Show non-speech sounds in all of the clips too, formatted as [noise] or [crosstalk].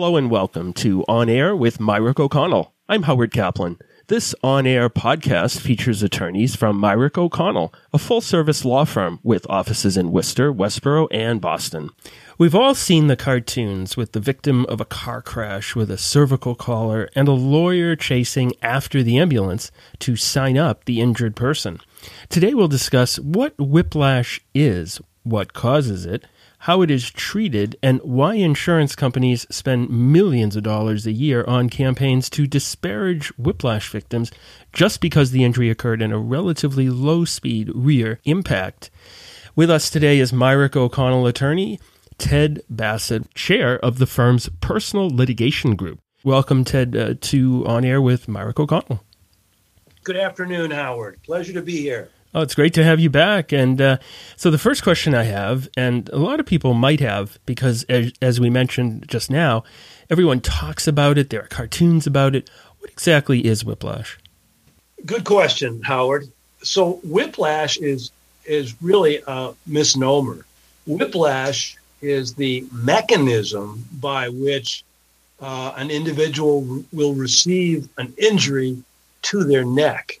Hello and welcome to On Air with Mirick O'Connell. I'm Howard Kaplan. This on air podcast features attorneys from Mirick O'Connell, a full service law firm with offices in Worcester, Westboro, and Boston. We've all seen the cartoons with the victim of a car crash with a cervical collar and a lawyer chasing after the ambulance to sign up the injured person. Today we'll discuss what whiplash is, what causes it, how it is treated, and why insurance companies spend millions of dollars a year on campaigns to disparage whiplash victims just because the injury occurred in a relatively low speed rear impact. With us today is Mirick O'Connell attorney Ted Bassett, chair of the firm's personal litigation group. Welcome, Ted, uh, to On Air with Mirick O'Connell. Good afternoon, Howard. Pleasure to be here. Oh, it's great to have you back. And uh, so the first question I have, and a lot of people might have, because as, as we mentioned just now, everyone talks about it. There are cartoons about it. What exactly is whiplash? Good question, Howard. So whiplash is is really a misnomer. Whiplash is the mechanism by which uh, an individual will receive an injury to their neck.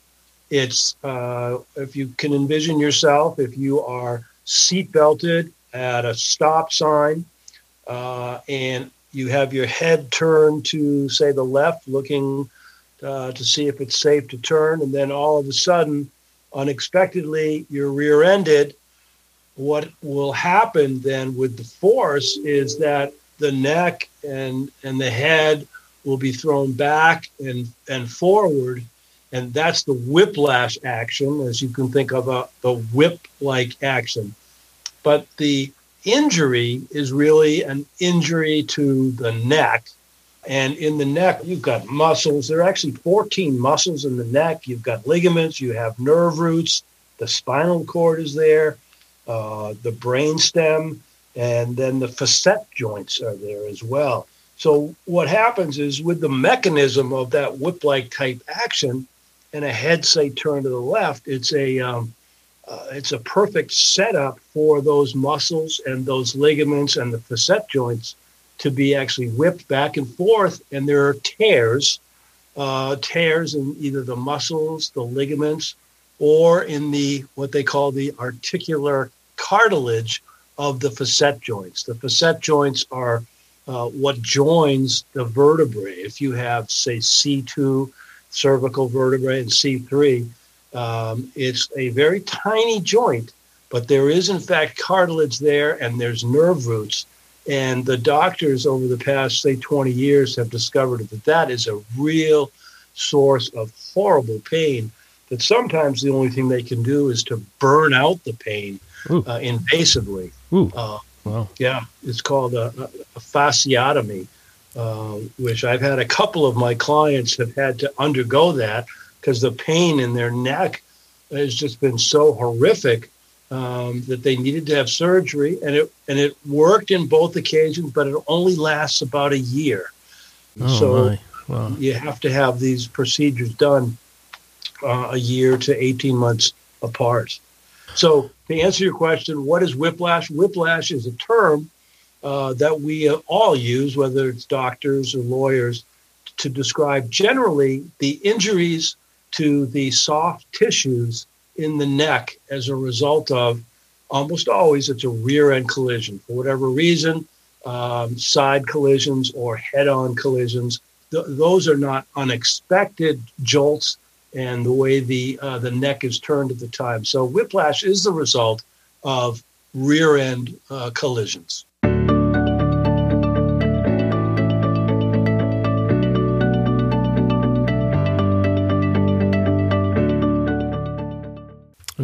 It's uh, if you can envision yourself, if you are seat belted at a stop sign uh, and you have your head turned to, say, the left, looking uh, to see if it's safe to turn, and then all of a sudden, unexpectedly, you're rear ended. What will happen then with the force is that the neck and and the head will be thrown back and and forward and that's the whiplash action, as you can think of a, the whip like action. But the injury is really an injury to the neck. And in the neck, you've got muscles. There are actually 14 muscles in the neck. You've got ligaments, you have nerve roots, the spinal cord is there, uh, the brain stem, and then the facet joints are there as well. So, what happens is with the mechanism of that whip like type action, and a head say turn to the left, it's a um, uh, it's a perfect setup for those muscles and those ligaments and the facet joints to be actually whipped back and forth. And there are tears, uh, tears in either the muscles, the ligaments, or in the what they call the articular cartilage of the facet joints. The facet joints are uh, what joins the vertebrae. If you have, say, C2 cervical vertebrae and C3. Um, it's a very tiny joint, but there is, in fact, cartilage there and there's nerve roots. And the doctors over the past, say, 20 years have discovered that that is a real source of horrible pain. That sometimes the only thing they can do is to burn out the pain uh, invasively. Uh, wow. Yeah, it's called a, a fasciotomy. Uh, which I've had a couple of my clients have had to undergo that because the pain in their neck has just been so horrific um, that they needed to have surgery, and it and it worked in both occasions, but it only lasts about a year. Oh, so wow. you have to have these procedures done uh, a year to eighteen months apart. So to answer your question, what is whiplash? Whiplash is a term uh, that we all use, whether it's doctors or lawyers, to describe generally the injuries to the soft tissues in the neck as a result of almost always it's a rear end collision for whatever reason, um, side collisions or head on collisions. Th- those are not unexpected jolts and the way the uh, the neck is turned at the time. So whiplash is the result of rear end uh, collisions.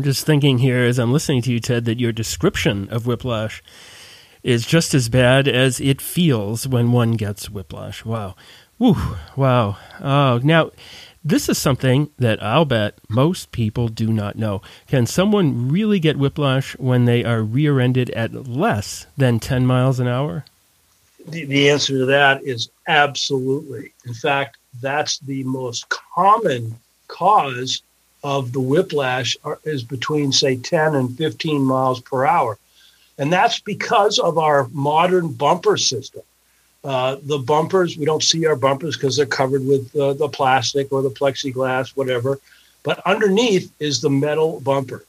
Just thinking here as I'm listening to you, Ted, that your description of whiplash is just as bad as it feels when one gets whiplash. Wow. Woo. Wow. Oh, now this is something that I'll bet most people do not know. Can someone really get whiplash when they are rear ended at less than 10 miles an hour? The, the answer to that is absolutely. In fact, that's the most common cause of the whiplash are, is between, say, 10 and 15 miles per hour. And that's because of our modern bumper system. Uh, the bumpers, we don't see our bumpers because they're covered with uh, the plastic or the plexiglass, whatever. But underneath is the metal bumper.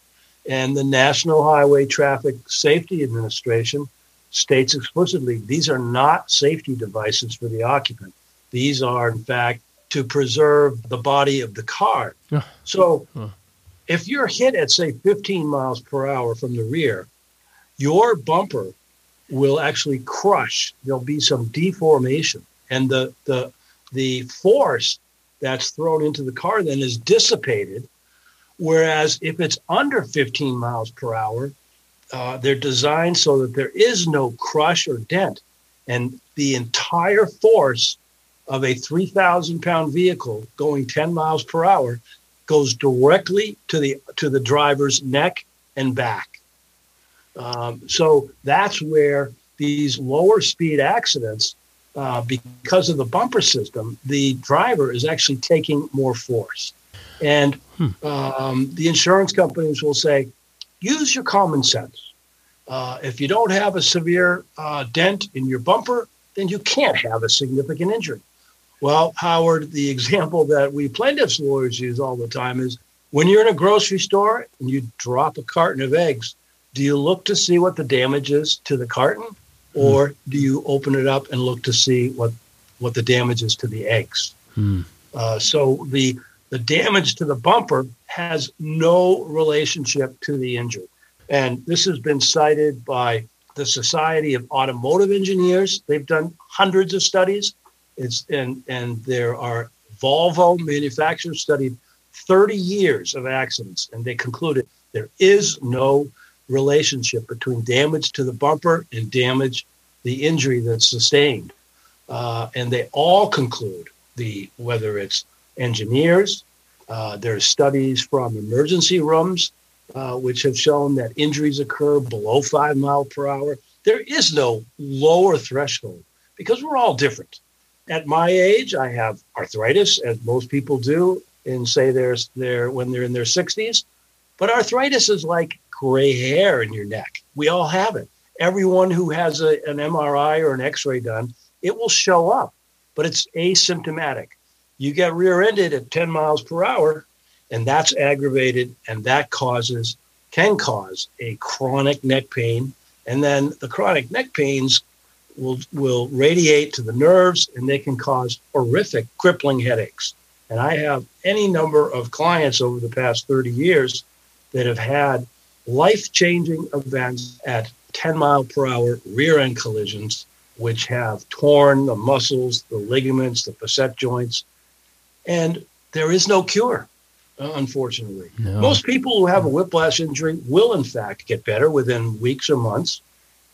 And the National Highway Traffic Safety Administration states explicitly these are not safety devices for the occupant. These are, in fact, to preserve the body of the car. So if you're hit at, say, 15 miles per hour from the rear, your bumper will actually crush. There'll be some deformation. And the, the, the force that's thrown into the car then is dissipated. Whereas if it's under 15 miles per hour, uh, they're designed so that there is no crush or dent. And the entire force of a 3,000 pound vehicle going 10 miles per hour goes directly to the to the driver's neck and back. Um, so that's where these lower speed accidents, uh, because of the bumper system, the driver is actually taking more force. And hmm. um, the insurance companies will say, use your common sense. Uh, if you don't have a severe uh, dent in your bumper, then you can't have a significant injury. Well, Howard, the [laughs] example that we plaintiffs lawyers use all the time is when you're in a grocery store and you drop a carton of eggs, do you look to see what the damage is to the carton, hmm. or do you open it up and look to see what what the damage is to the eggs? Hmm. Uh, so the the damage to the bumper has no relationship to the injury, and this has been cited by the Society of Automotive Engineers. They've done hundreds of studies. It's and and there are Volvo manufacturers studied 30 years of accidents, and they concluded there is no relationship between damage to the bumper and damage, the injury that's sustained. Uh, and they all conclude the whether it's engineers, uh, there's studies from emergency rooms uh, which have shown that injuries occur below five mile per hour. There is no lower threshold because we're all different. At my age, I have arthritis, as most people do, and say they're, they're when they're in their 60s. But arthritis is like gray hair in your neck. We all have it. Everyone who has a, an MRI or an x ray done, it will show up, but it's asymptomatic. You get rear ended at 10 miles per hour, and that's aggravated, and that causes, can cause a chronic neck pain. And then the chronic neck pains will, will radiate to the nerves, and they can cause horrific, crippling headaches. And I have any number of clients over the past 30 years that have had life changing events at 10 mile per hour rear end collisions, which have torn the muscles, the ligaments, the facet joints. And there is no cure, uh, unfortunately. No. Most people who have a whiplash injury will, in fact, get better within weeks or months,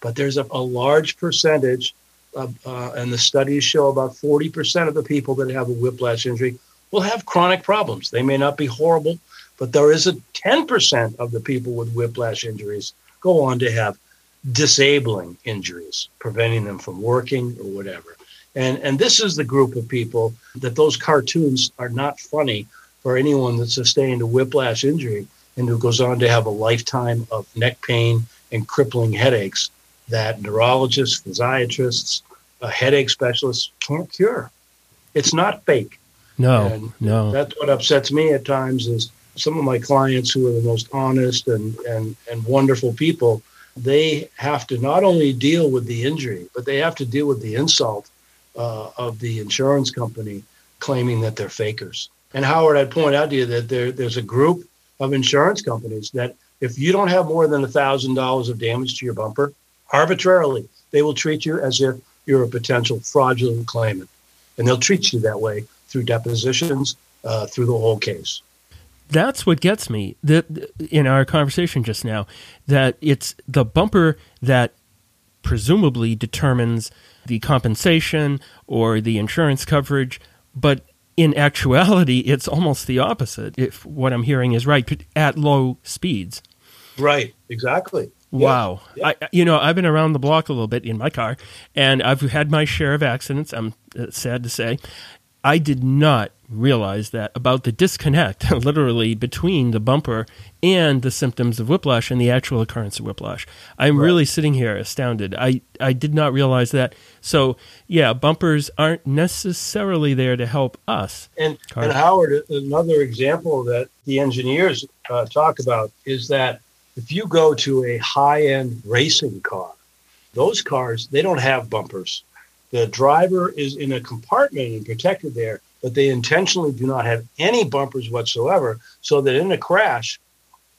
but there's a, a large percentage. Of, uh, and the studies show about 40% of the people that have a whiplash injury will have chronic problems. They may not be horrible, but there is a 10% of the people with whiplash injuries go on to have disabling injuries, preventing them from working or whatever. And, and this is the group of people that those cartoons are not funny for anyone that sustained a whiplash injury and who goes on to have a lifetime of neck pain and crippling headaches that neurologists, physiatrists, uh, headache specialists can't cure. It's not fake. No, and no. That's what upsets me at times is some of my clients who are the most honest and, and, and wonderful people, they have to not only deal with the injury, but they have to deal with the insult uh, of the insurance company claiming that they're fakers. And Howard, I'd point out to you that there, there's a group of insurance companies that if you don't have more than $1,000 of damage to your bumper, arbitrarily, they will treat you as if you're a potential fraudulent claimant. And they'll treat you that way through depositions, uh, through the whole case. That's what gets me that in our conversation just now that it's the bumper that presumably determines the compensation or the insurance coverage but in actuality [laughs] it's almost the opposite if what i'm hearing is right at low speeds. Right exactly wow yeah. I, you know i've been around the block a little bit in my car and i've had my share of accidents i'm uh, sad to say I did not realize that about the disconnect, [laughs] literally, between the bumper and the symptoms of whiplash and the actual occurrence of whiplash. I'm right. really sitting here astounded. I, I did not realize that. So, yeah, bumpers aren't necessarily there to help us. And, and Howard, another example that the engineers uh, talk about is that if you go to a high end racing car, those cars, they don't have bumpers. The driver is in a compartment and protected there, but they intentionally do not have any bumpers whatsoever, so that in a crash,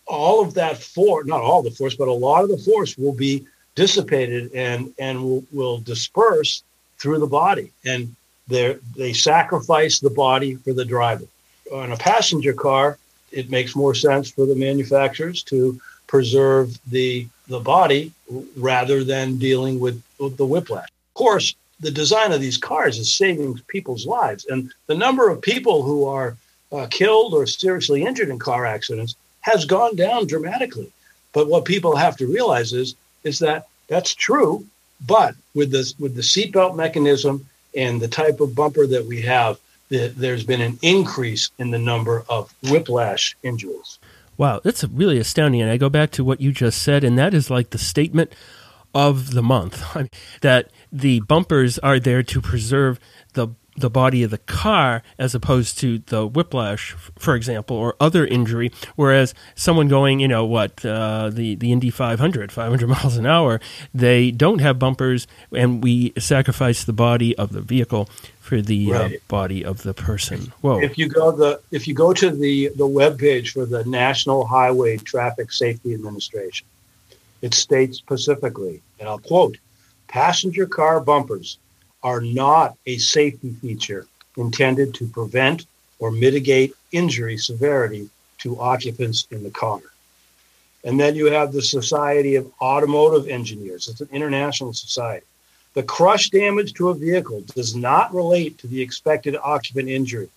all of that force, not all the force, but a lot of the force will be dissipated and, and will, will disperse through the body. And they sacrifice the body for the driver. On a passenger car, it makes more sense for the manufacturers to preserve the the body rather than dealing with, with the whiplash. Of course, the design of these cars is saving people's lives. And the number of people who are uh, killed or seriously injured in car accidents has gone down dramatically. But what people have to realize is, is that that's true. But with this, with the seatbelt mechanism and the type of bumper that we have, the, there's been an increase in the number of whiplash injuries. Wow, that's really astounding. And I go back to what you just said, and that is like the statement of the month [laughs] that the bumpers are there to preserve the the body of the car as opposed to the whiplash, for example, or other injury. Whereas someone going, you know, what uh, the the Indy 500, 500 [laughs] miles an hour, they don't have bumpers, and we sacrifice the body of the vehicle for the uh, right. uh, body of the person. Whoa! If you go the if you go to the the web page for the National Highway Traffic Safety Administration, it states specifically, and I'll quote, passenger car bumpers are not a safety feature intended to prevent or mitigate injury severity to occupants in the car. And then you have the Society of Automotive Engineers. It's an international society. The crush damage to a vehicle does not relate to the expected occupant injury.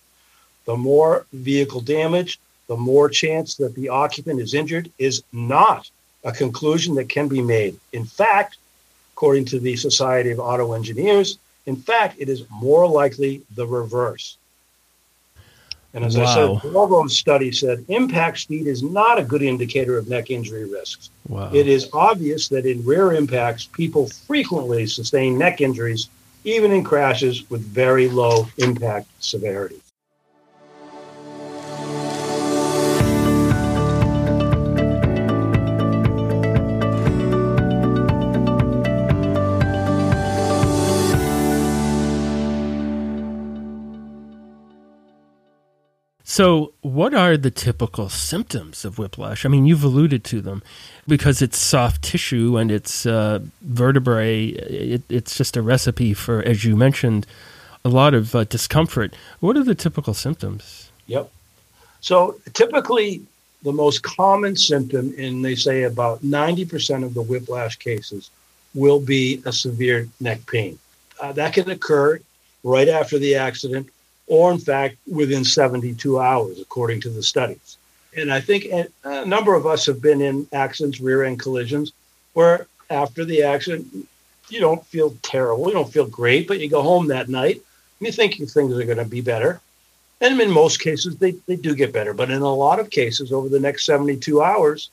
The more vehicle damage, the more chance that the occupant is injured is not a conclusion that can be made. In fact, according to the Society of Auto Engineers, in fact, it is more likely the reverse. And as wow. I said, Volvo's study said impact speed is not a good indicator of neck injury risks. Wow. It is obvious that in rare impacts, people frequently sustain neck injuries, even in crashes with very low impact severity. So, what are the typical symptoms of whiplash? I mean, you've alluded to them because it's soft tissue and it's uh, vertebrae. It, it's just a recipe for, as you mentioned, a lot of uh, discomfort. What are the typical symptoms? Yep. So, typically, the most common symptom in, they say, about 90% of the whiplash cases will be a severe neck pain. Uh, that can occur right after the accident or in fact within 72 hours, according to the studies. And I think a number of us have been in accidents, rear end collisions, where after the accident, you don't feel terrible, you don't feel great, but you go home that night and you think things are going to be better. And in most cases, they, they do get better. But in a lot of cases, over the next 72 hours,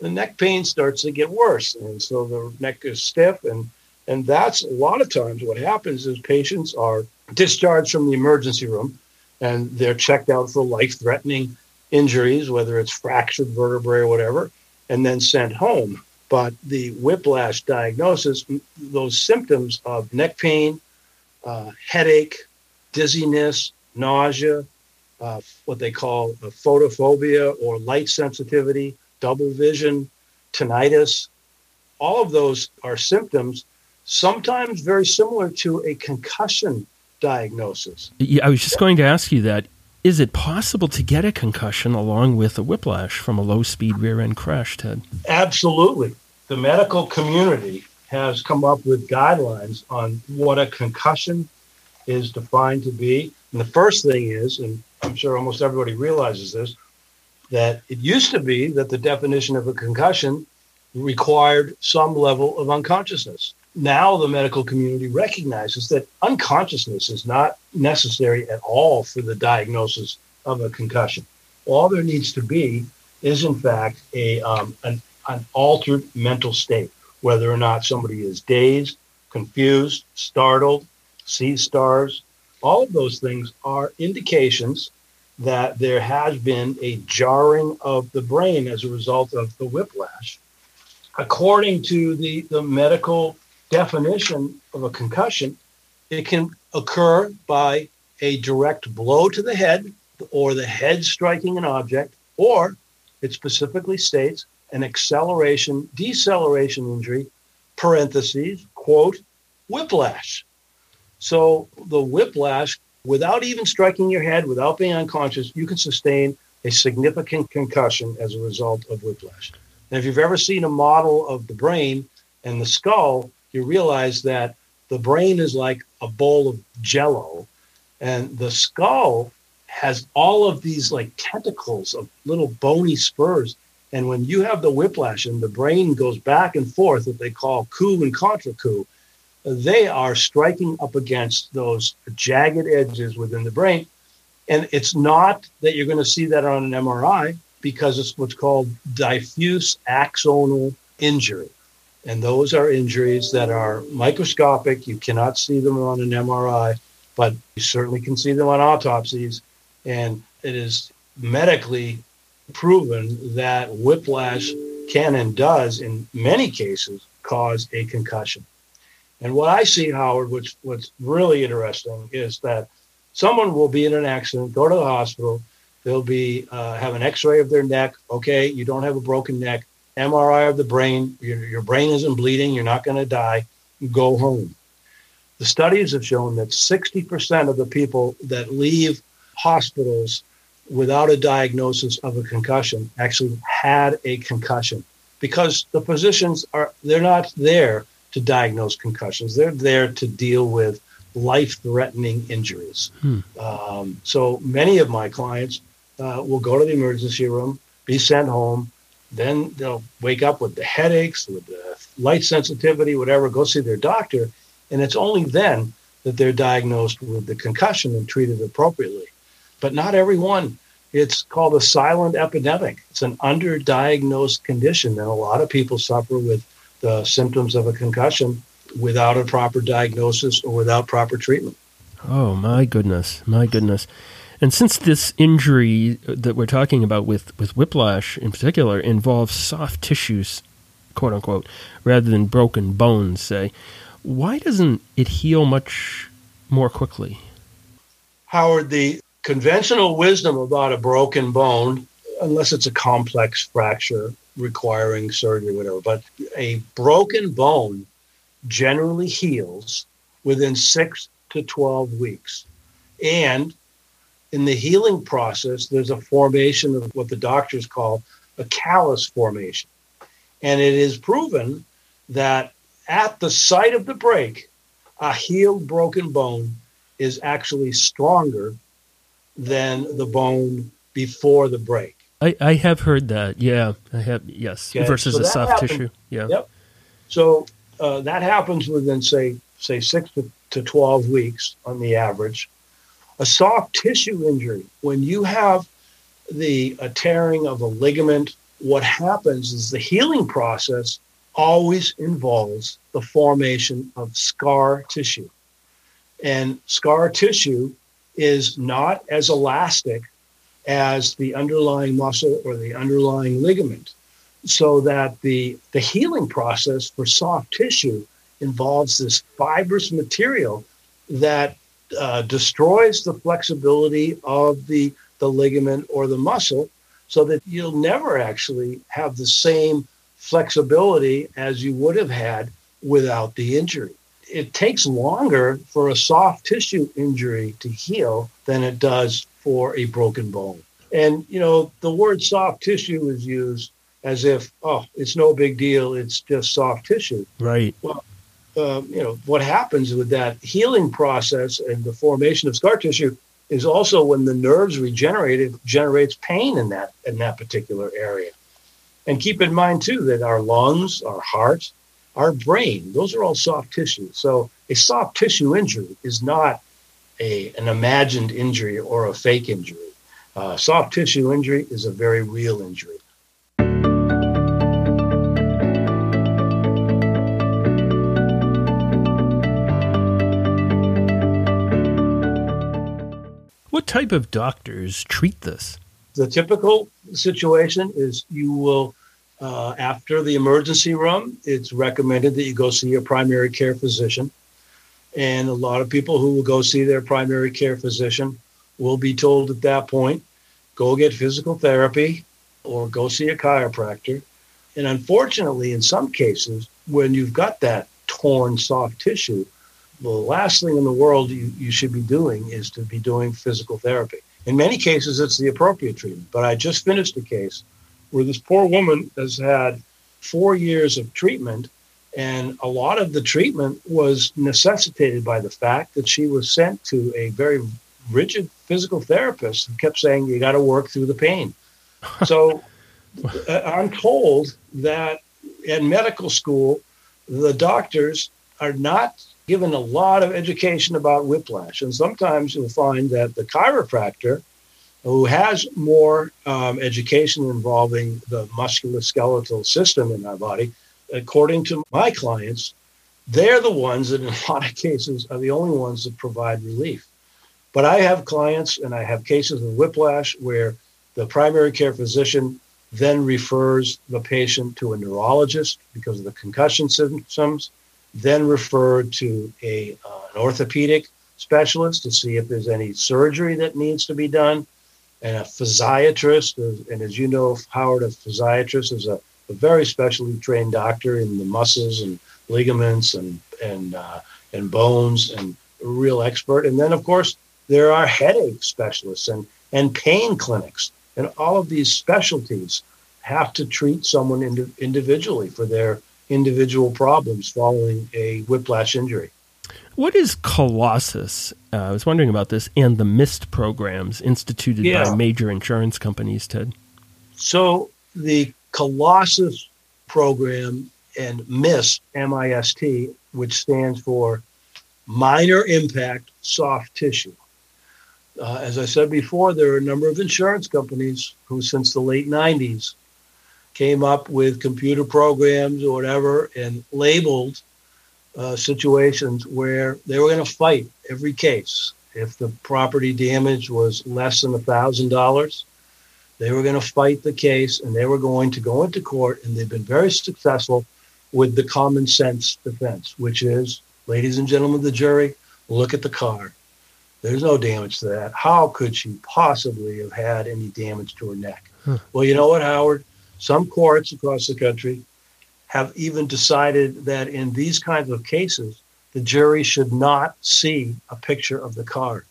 the neck pain starts to get worse. And so the neck is stiff. And, and that's a lot of times what happens is patients are discharged from the emergency room and they're checked out for life threatening injuries, whether it's fractured vertebrae or whatever, and then sent home. But the whiplash diagnosis, those symptoms of neck pain, uh, headache, dizziness, nausea, uh, what they call photophobia or light sensitivity, double vision, tinnitus, all of those are symptoms, sometimes very similar to a concussion diagnosis. Yeah, I was just going to ask you that. Is it possible to get a concussion along with a whiplash from a low speed rear end crash, Ted? Absolutely. The medical community has come up with guidelines on what a concussion is defined to be. And the first thing is, and I'm sure almost everybody realizes this, that it used to be that the definition of a concussion required some level of unconsciousness. Now the medical community recognizes that unconsciousness is not necessary at all for the diagnosis of a concussion. All there needs to be is, in fact, a um, an, an altered mental state, whether or not somebody is dazed, confused, startled, sees stars. All of those things are indications that there has been a jarring of the brain as a result of the whiplash. According to the, the medical definition of a concussion, it can occur by a direct blow to the head or the head striking an object, or it specifically states an acceleration, deceleration injury, parentheses, quote, whiplash. So the whiplash, without even striking your head, without being unconscious, you can sustain a significant concussion as a result of whiplash. And if you've ever seen a model of the brain and the skull, you realize that the brain is like a bowl of jello and the skull has all of these like tentacles of little bony spurs and when you have the whiplash and the brain goes back and forth what they call coup and contra coup they are striking up against those jagged edges within the brain. And it's not that you're going to see that on an mri because it's what's called diffuse axonal injury and those are injuries that are microscopic. You cannot see them on an MRI, but you certainly can see them on autopsies. And it is medically proven that whiplash can and does, in many cases, cause a concussion. And what I see, Howard, which what's really interesting is that someone will be in an accident, go to the hospital, they'll be uh, have an X-ray of their neck. Okay, you don't have a broken neck. MRI of the brain, your, your brain isn't bleeding, you're not going to die, go home. The studies have shown that 60% of the people that leave hospitals without a diagnosis of a concussion actually had a concussion because the physicians are they're not there to diagnose concussions they're there to deal with life-threatening injuries hmm. um, so many of my clients uh, will go to the emergency room be sent home then they'll wake up with the headaches, with the light sensitivity, whatever, go see their doctor. And it's only then that they're diagnosed with the concussion and treated appropriately. But not everyone. It's called a silent epidemic. It's an underdiagnosed condition, and a lot of people suffer with the symptoms of a concussion without a proper diagnosis or without proper treatment. Oh, my goodness. My goodness. And since this injury that we're talking about with, with whiplash in particular involves soft tissues, quote unquote, rather than broken bones, say, why doesn't it heal much more quickly? Howard, the conventional wisdom about a broken bone, unless it's a complex fracture requiring surgery, whatever, but a broken bone generally heals within six to 12 weeks. And in the healing process, there's a formation of what the doctors call a callus formation. And it is proven that at the site of the break, a healed broken bone is actually stronger than the bone before the break. I, I have heard that. Yeah, I have. Yes, okay. versus so a soft happens, tissue. Yeah. Yep. So uh, that happens within say say six to, to twelve weeks on the average, a soft tissue injury, when you have the tearing of a ligament, what happens is the healing process always involves the formation of scar tissue. And scar tissue is not as elastic as the underlying muscle or the underlying ligament. So that the, the healing process for soft tissue involves this fibrous material that uh, destroys the flexibility of the, the ligament or the muscle so that you'll never actually have the same flexibility as you would have had without the injury. It takes longer for a soft tissue injury to heal than it does for a broken bone. And, you know, the word soft tissue is used as if, oh, it's no big deal. It's just soft tissue. Right. Well, um, you know, what happens with that healing process and the formation of scar tissue is also when the nerves regenerate, it generates pain in that in that particular area. And keep in mind too that our lungs, our heart, our brain, those are all soft tissue. So a soft tissue injury is not a, an imagined injury or a fake injury. Uh, soft tissue injury is a very real injury. Type of doctors treat this? The typical situation is you will, uh, after the emergency room, it's recommended that you go see your primary care physician. And a lot of people who will go see their primary care physician will be told at that point, go get physical therapy or go see a chiropractor. And unfortunately, in some cases, when you've got that torn soft tissue, the last thing in the world you, you should be doing is to be doing physical therapy. In many cases, it's the appropriate treatment. But I just finished a case where this poor woman has had four years of treatment, and a lot of the treatment was necessitated by the fact that she was sent to a very rigid physical therapist who kept saying, You got to work through the pain. [laughs] so uh, I'm told that in medical school, the doctors are not given a lot of education about whiplash. And sometimes you'll find that the chiropractor, who has more um, education involving the musculoskeletal system in our body, according to my clients, they're the ones that, in [laughs] a lot of cases, are the only ones that provide relief. But I have clients and I have cases of whiplash where the primary care physician then refers the patient to a neurologist because of the concussion symptoms then referred to a, uh, an orthopedic specialist to see if there's any surgery that needs to be done, and a physiatrist. And as you know, Howard, a physiatrist is a, a very specially trained doctor in the muscles and ligaments and and uh, and bones and a real expert. And then, of course, there are headache specialists and and pain clinics, and all of these specialties have to treat someone indi- individually for their individual problems following a whiplash injury. What is Colossus? Uh, I was wondering about this and the MIST programs instituted yeah. by major insurance companies, Ted. So the Colossus program and MIST, M-I-S-T, which stands for Minor Impact Soft Tissue. Uh, as I said before, there are a number of insurance companies who, since the late 90s, came up with computer programs or whatever and labeled uh, situations where they were going to fight every case. If the property damage was less than a thousand dollars, they were going to fight the case and they were going to go into court. And they've been very successful with the common sense defense, which is, ladies and gentlemen of the jury, look at the car. There's no damage to that. How could she possibly have had any damage to her neck? Huh. Well, you know what, Howard? Some courts across the country have even decided that in these kinds of cases, the jury should not see a picture of the car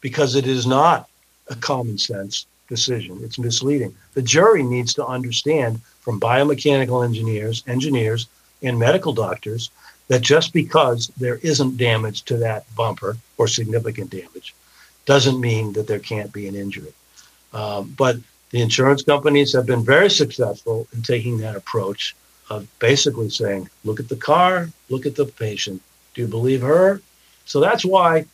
because it is not a common sense decision. It's misleading. The jury needs to understand from biomechanical engineers, engineers, and medical doctors that just because there isn't damage to that bumper or significant damage doesn't mean that there can't be an injury. Um, but the insurance companies have been very successful in taking that approach of basically saying, look at the car, look at the patient. Do you believe her? So that's why,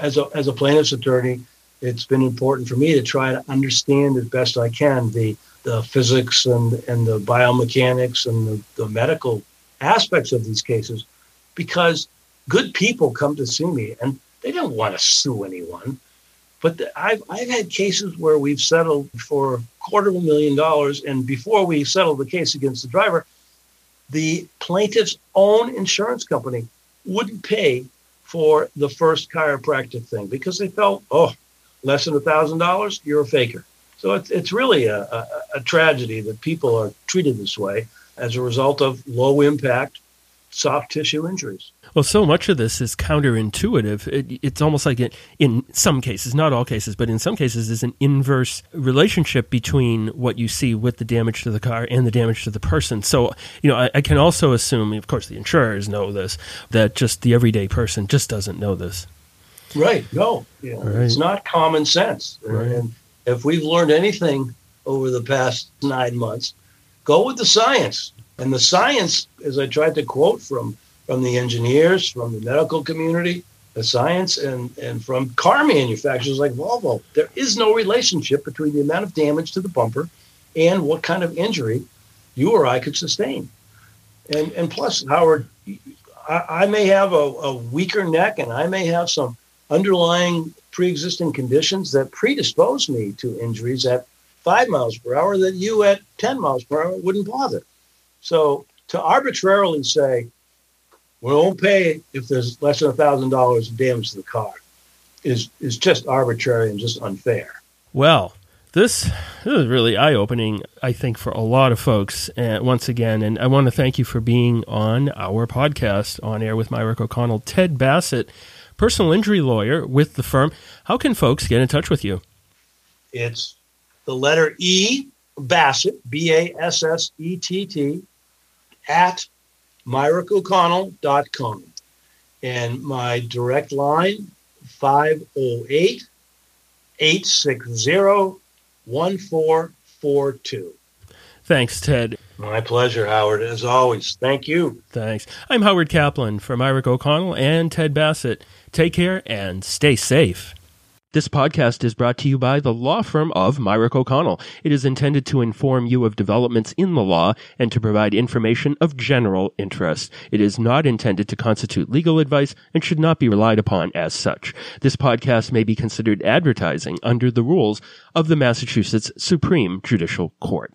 as a, as a plaintiff's attorney, it's been important for me to try to understand as best I can the, the physics and, and the biomechanics and the, the medical aspects of these cases because good people come to see me and they don't want to sue anyone. But the, I've, I've had cases where we've settled for a quarter of a million dollars. And before we settled the case against the driver, the plaintiff's own insurance company wouldn't pay for the first chiropractic thing because they felt, oh, less than a thousand dollars, you're a faker. So it's, it's really a, a, a tragedy that people are treated this way as a result of low impact soft tissue injuries. Well, so much of this is counterintuitive. It, it's almost like it, in some cases, not all cases, but in some cases, is an inverse relationship between what you see with the damage to the car and the damage to the person. So, you know, I, I can also assume, of course, the insurers know this, that just the everyday person just doesn't know this. Right. No, you know, right. it's not common sense. Right. And if we've learned anything over the past nine months, go with the science And the science, as I tried to quote from from the engineers, from the medical community, the science, and and from car manufacturers like Volvo, there is no relationship between the amount of damage to the bumper and what kind of injury you or I could sustain. And and plus, Howard, I, I may have a, a weaker neck, and I may have some underlying pre-existing conditions that predispose me to injuries at five miles per hour that you at 10 miles per hour wouldn't bother. So to arbitrarily say, we won't pay if there's less than a thousand dollars of damage to the car is is just arbitrary and just unfair. Well, this, this is really eye opening, I think, for a lot of folks. Uh, once again, and I want to thank you for being on our podcast on air with Mirick O'Connell. Ted Bassett, personal injury lawyer with the firm. How can folks get in touch with you? It's the letter E, Bassett, B A S S E T T, at miricko'connell.com. And my direct line, 508 860 1442. Thanks, Ted. My pleasure, Howard, as always. Thank you. Thanks. I'm Howard Kaplan for Mirick O'Connell and Ted Bassett. Take care and stay safe. This podcast is brought to you by the law firm of Mirick O'Connell. It is intended to inform you of developments in the law and to provide information of general interest. It is not intended to constitute legal advice and should not be relied upon as such. This podcast may be considered advertising under the rules of the Massachusetts Supreme Judicial Court.